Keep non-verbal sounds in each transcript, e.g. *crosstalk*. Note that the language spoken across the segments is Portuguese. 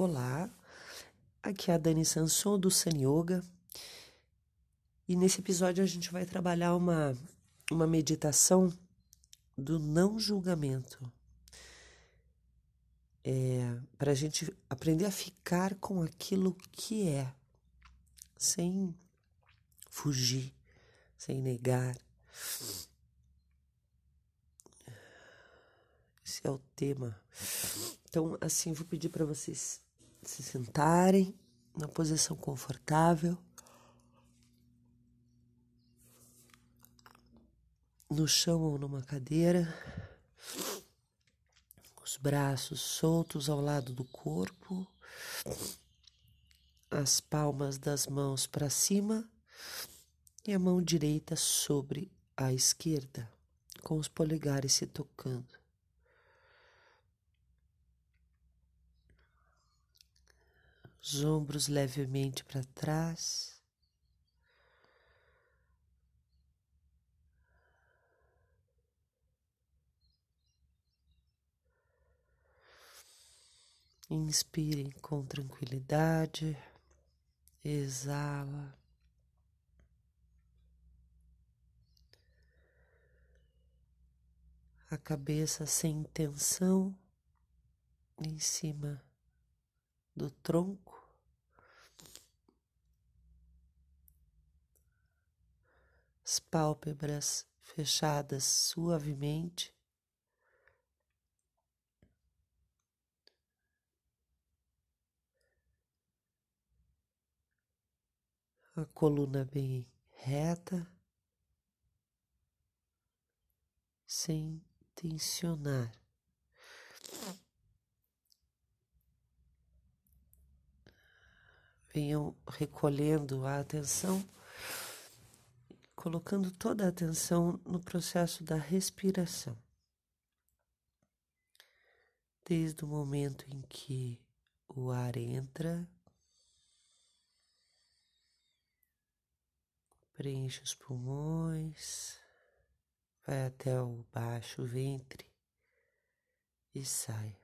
Olá, aqui é a Dani Sanson do Sun Yoga e nesse episódio a gente vai trabalhar uma, uma meditação do não julgamento. É, para a gente aprender a ficar com aquilo que é, sem fugir, sem negar. Esse é o tema. Então, assim, vou pedir para vocês se sentarem na posição confortável. No chão ou numa cadeira. Os braços soltos ao lado do corpo. As palmas das mãos para cima e a mão direita sobre a esquerda, com os polegares se tocando. Os ombros levemente para trás. Inspire com tranquilidade, exala. A cabeça sem tensão em cima do tronco. As pálpebras fechadas suavemente. A coluna bem reta, sem tensionar. venham recolhendo a atenção, colocando toda a atenção no processo da respiração. Desde o momento em que o ar entra, preenche os pulmões, vai até o baixo ventre e sai.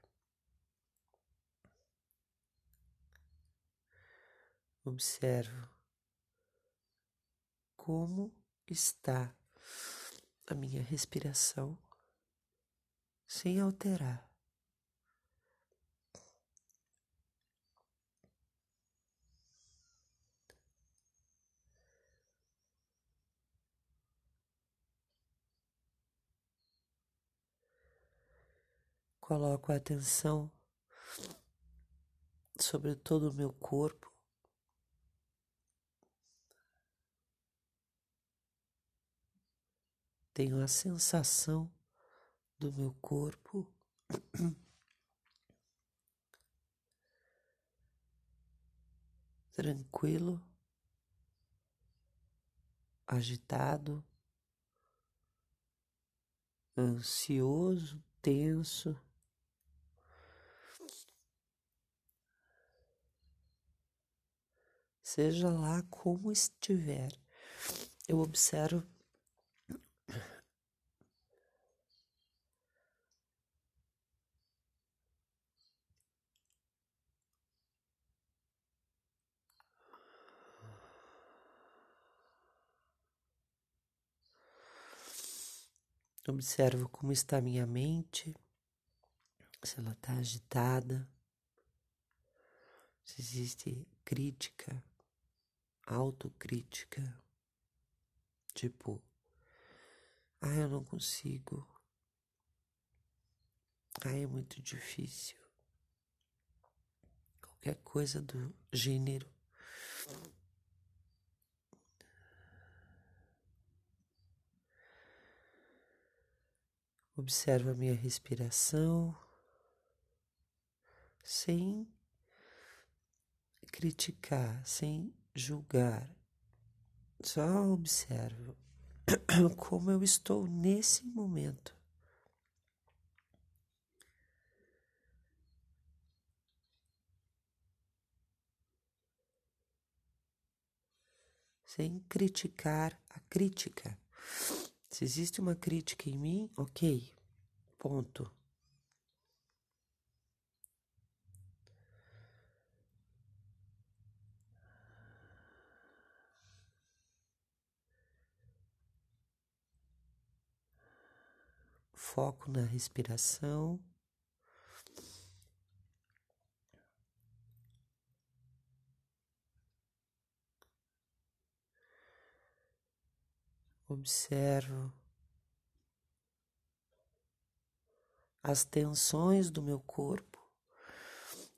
Observo como está a minha respiração sem alterar. Coloco a atenção sobre todo o meu corpo. Tenho a sensação do meu corpo *coughs* tranquilo, agitado, ansioso, tenso. Seja lá como estiver, eu observo Observo como está minha mente, se ela está agitada, se existe crítica, autocrítica, tipo, ah, eu não consigo, ah, é muito difícil, qualquer coisa do gênero. Observo a minha respiração sem criticar, sem julgar. Só observo *coughs* como eu estou nesse momento. Sem criticar a crítica. Se existe uma crítica em mim, ok, ponto. Foco na respiração. Observo as tensões do meu corpo,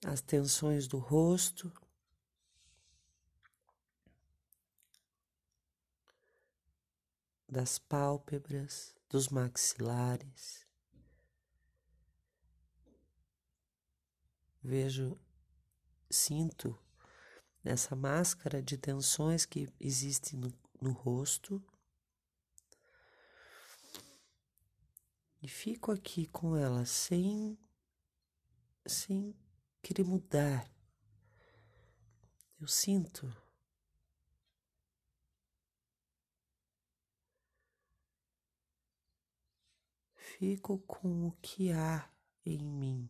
as tensões do rosto. Das pálpebras, dos maxilares. Vejo, sinto essa máscara de tensões que existe no, no rosto. E fico aqui com ela sem, sem querer mudar. Eu sinto. Fico com o que há em mim.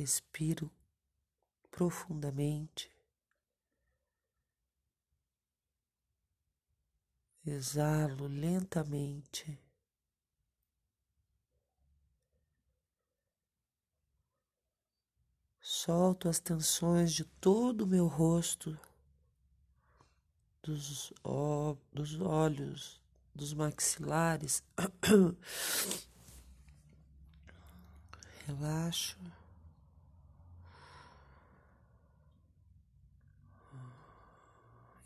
Respiro profundamente, exalo lentamente. Solto as tensões de todo o meu rosto, dos, ó, dos olhos, dos maxilares. *coughs* Relaxo.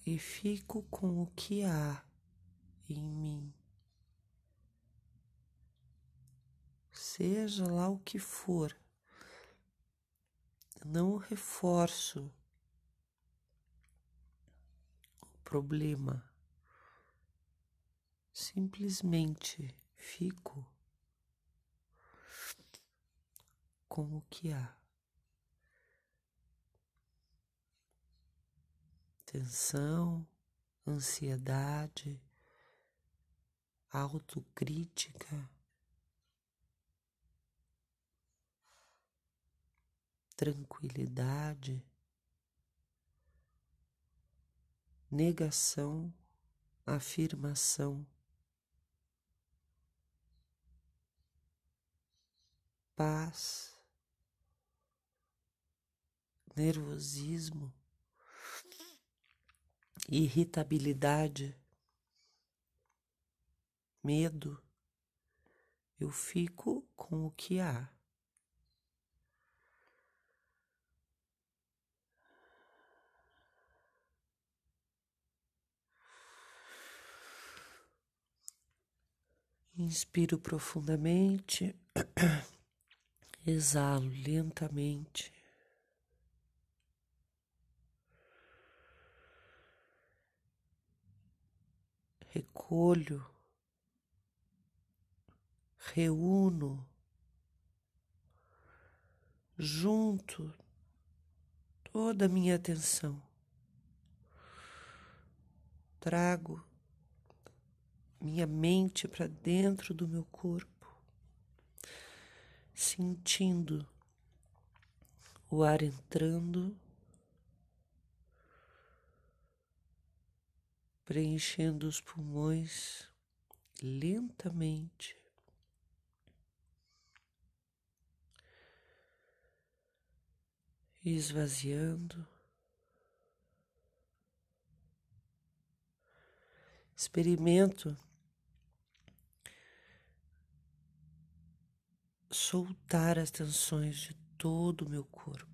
E fico com o que há em mim. Seja lá o que for, não reforço o problema, simplesmente fico com o que há. Tensão, ansiedade, autocrítica, tranquilidade, negação, afirmação, paz, nervosismo irritabilidade, medo, eu fico com o que há. Inspiro profundamente, *clears throat* exalo lentamente. Recolho, reúno, junto toda a minha atenção, trago minha mente para dentro do meu corpo, sentindo o ar entrando preenchendo os pulmões lentamente. Esvaziando. Experimento soltar as tensões de todo o meu corpo.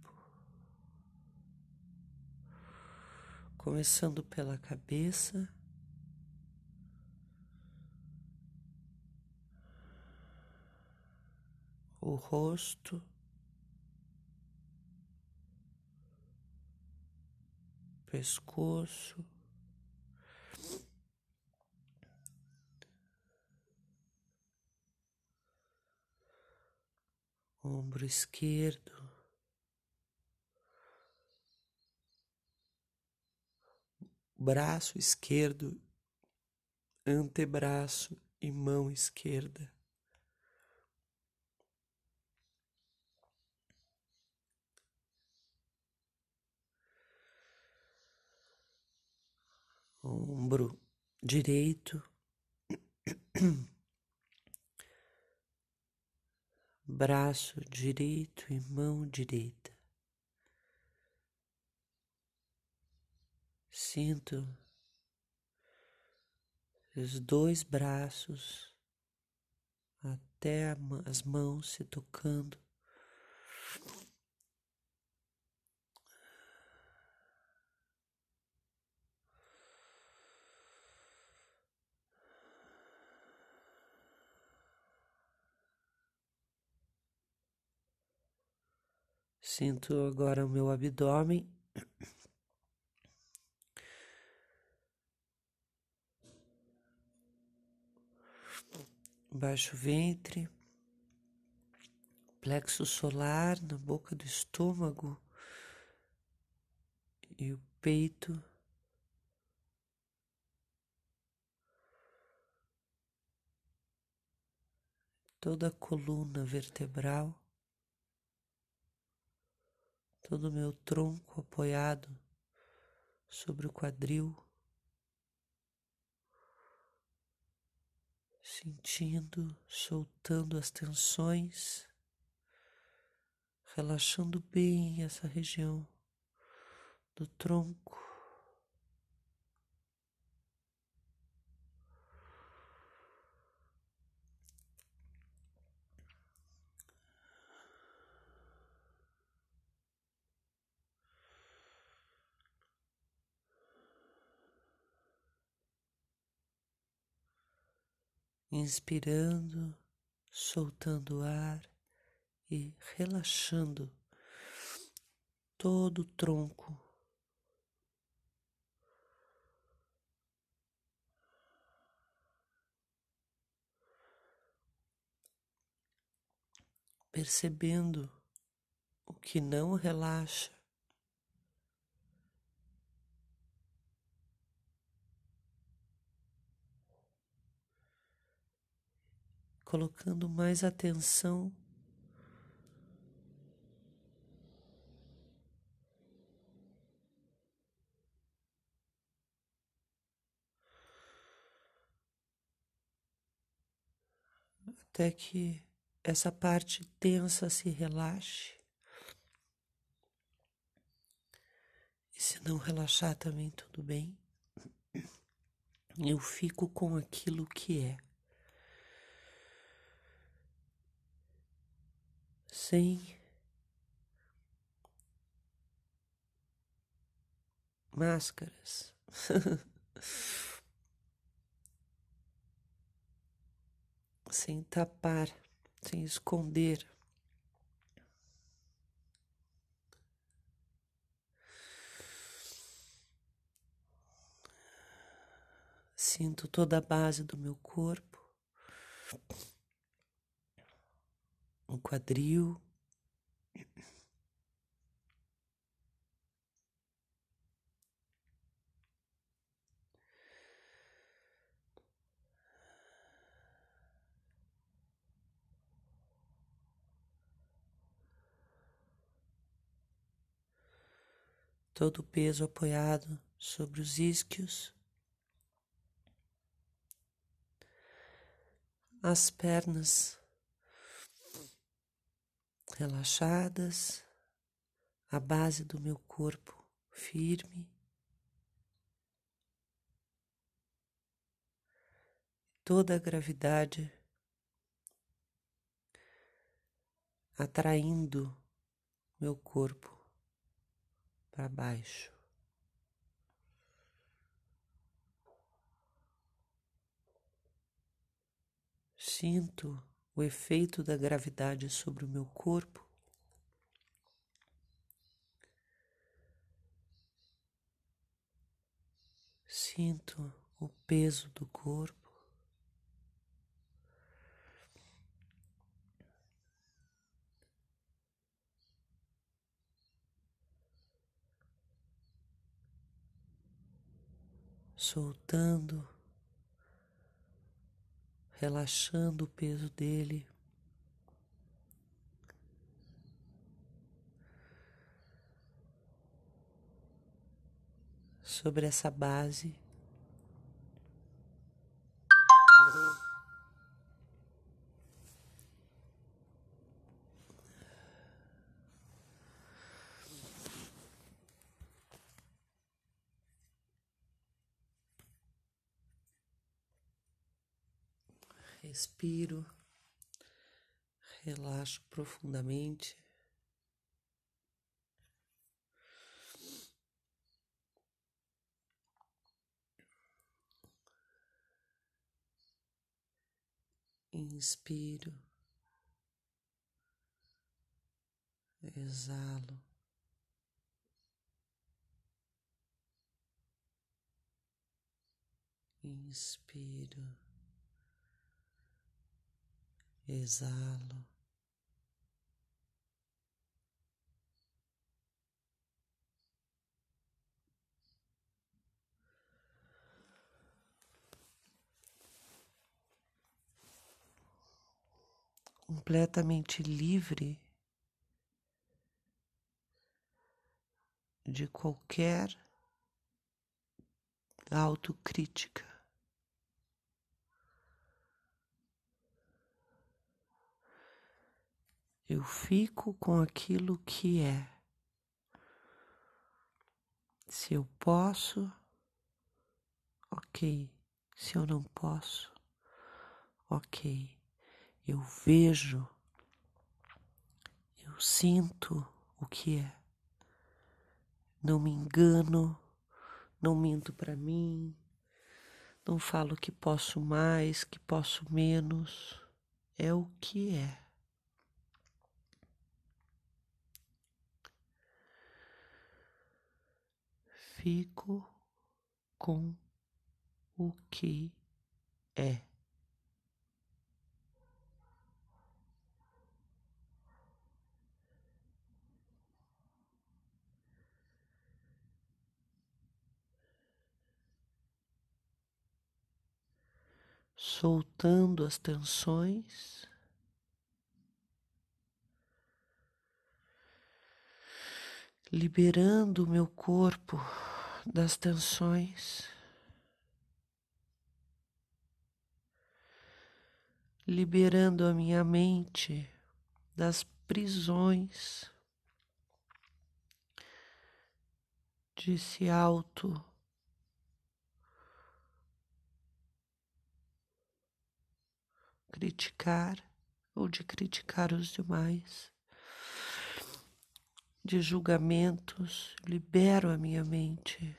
Começando pela cabeça. O rosto, pescoço, ombro esquerdo, braço esquerdo, antebraço, e mão esquerda. Ombro direito, *clears throat* braço direito e mão direita. Sinto os dois braços até as mãos se tocando. Sinto agora o meu abdômen. Baixo ventre, plexo solar na boca do estômago e o peito. Toda a coluna vertebral todo o meu tronco apoiado sobre o quadril, sentindo, soltando as tensões, relaxando bem essa região do tronco. Inspirando, soltando ar e relaxando todo o tronco. Percebendo o que não relaxa. Colocando mais atenção até que essa parte tensa se relaxe. E se não relaxar também tudo bem. Eu fico com aquilo que é. Sem máscaras. *laughs* sem tapar, sem esconder. Sinto toda a base do meu corpo o quadril. Todo o peso apoiado sobre os isquios, as pernas relaxadas, a base do meu corpo firme. Toda a gravidade atraindo meu corpo para baixo. Sinto o efeito da gravidade sobre o meu corpo. Sinto o peso do corpo. Soltando relaxando o peso dele. Sobre essa base. Respiro, relaxo profundamente. Inspiro, exalo. Inspiro exalo. Completamente livre de qualquer autocrítica. Eu fico com aquilo que é. Se eu posso, ok. Se eu não posso, ok. Eu vejo, eu sinto o que é. Não me engano, não minto para mim, não falo que posso mais, que posso menos. É o que é. Fico com o que é. Soltando as tensões. Liberando o meu corpo das tensões, liberando a minha mente das prisões de se auto criticar ou de criticar os demais de julgamentos, libero a minha mente.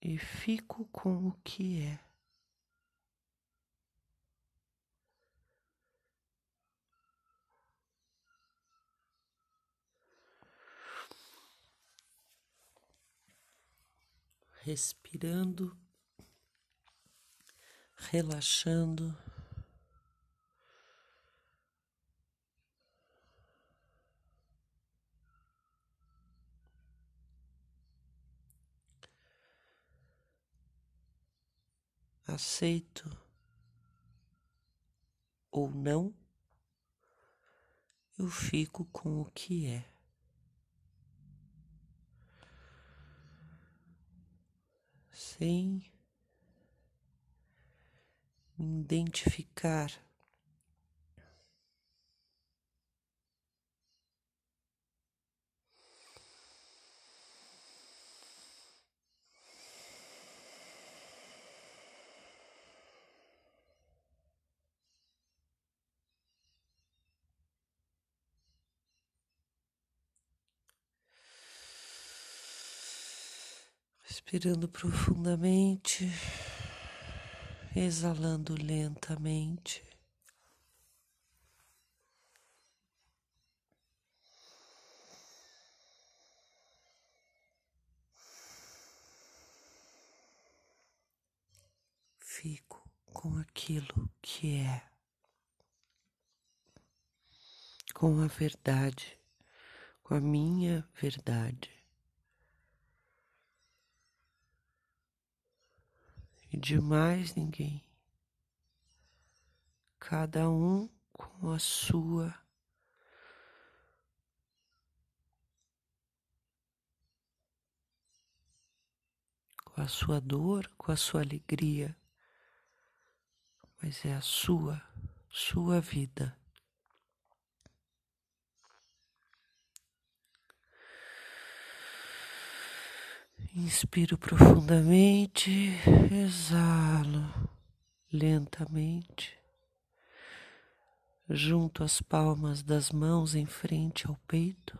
E fico com o que é. Respirando relaxando. Aceito ou não, eu fico com o que é. Sem identificar. Respirando profundamente exalando lentamente. Fico com aquilo que é, com a verdade, com a minha verdade. E de mais ninguém. Cada um com a sua com a sua dor, com a sua alegria, mas é a sua, sua vida. Inspiro profundamente, exalo lentamente, junto as palmas das mãos em frente ao peito.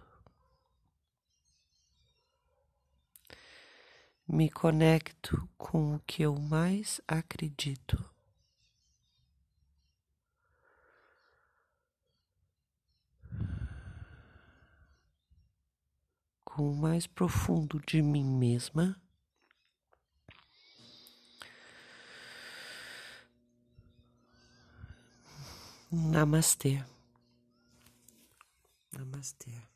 me conecto com o que eu mais acredito. O mais profundo de mim mesma. Namastê. Namastê.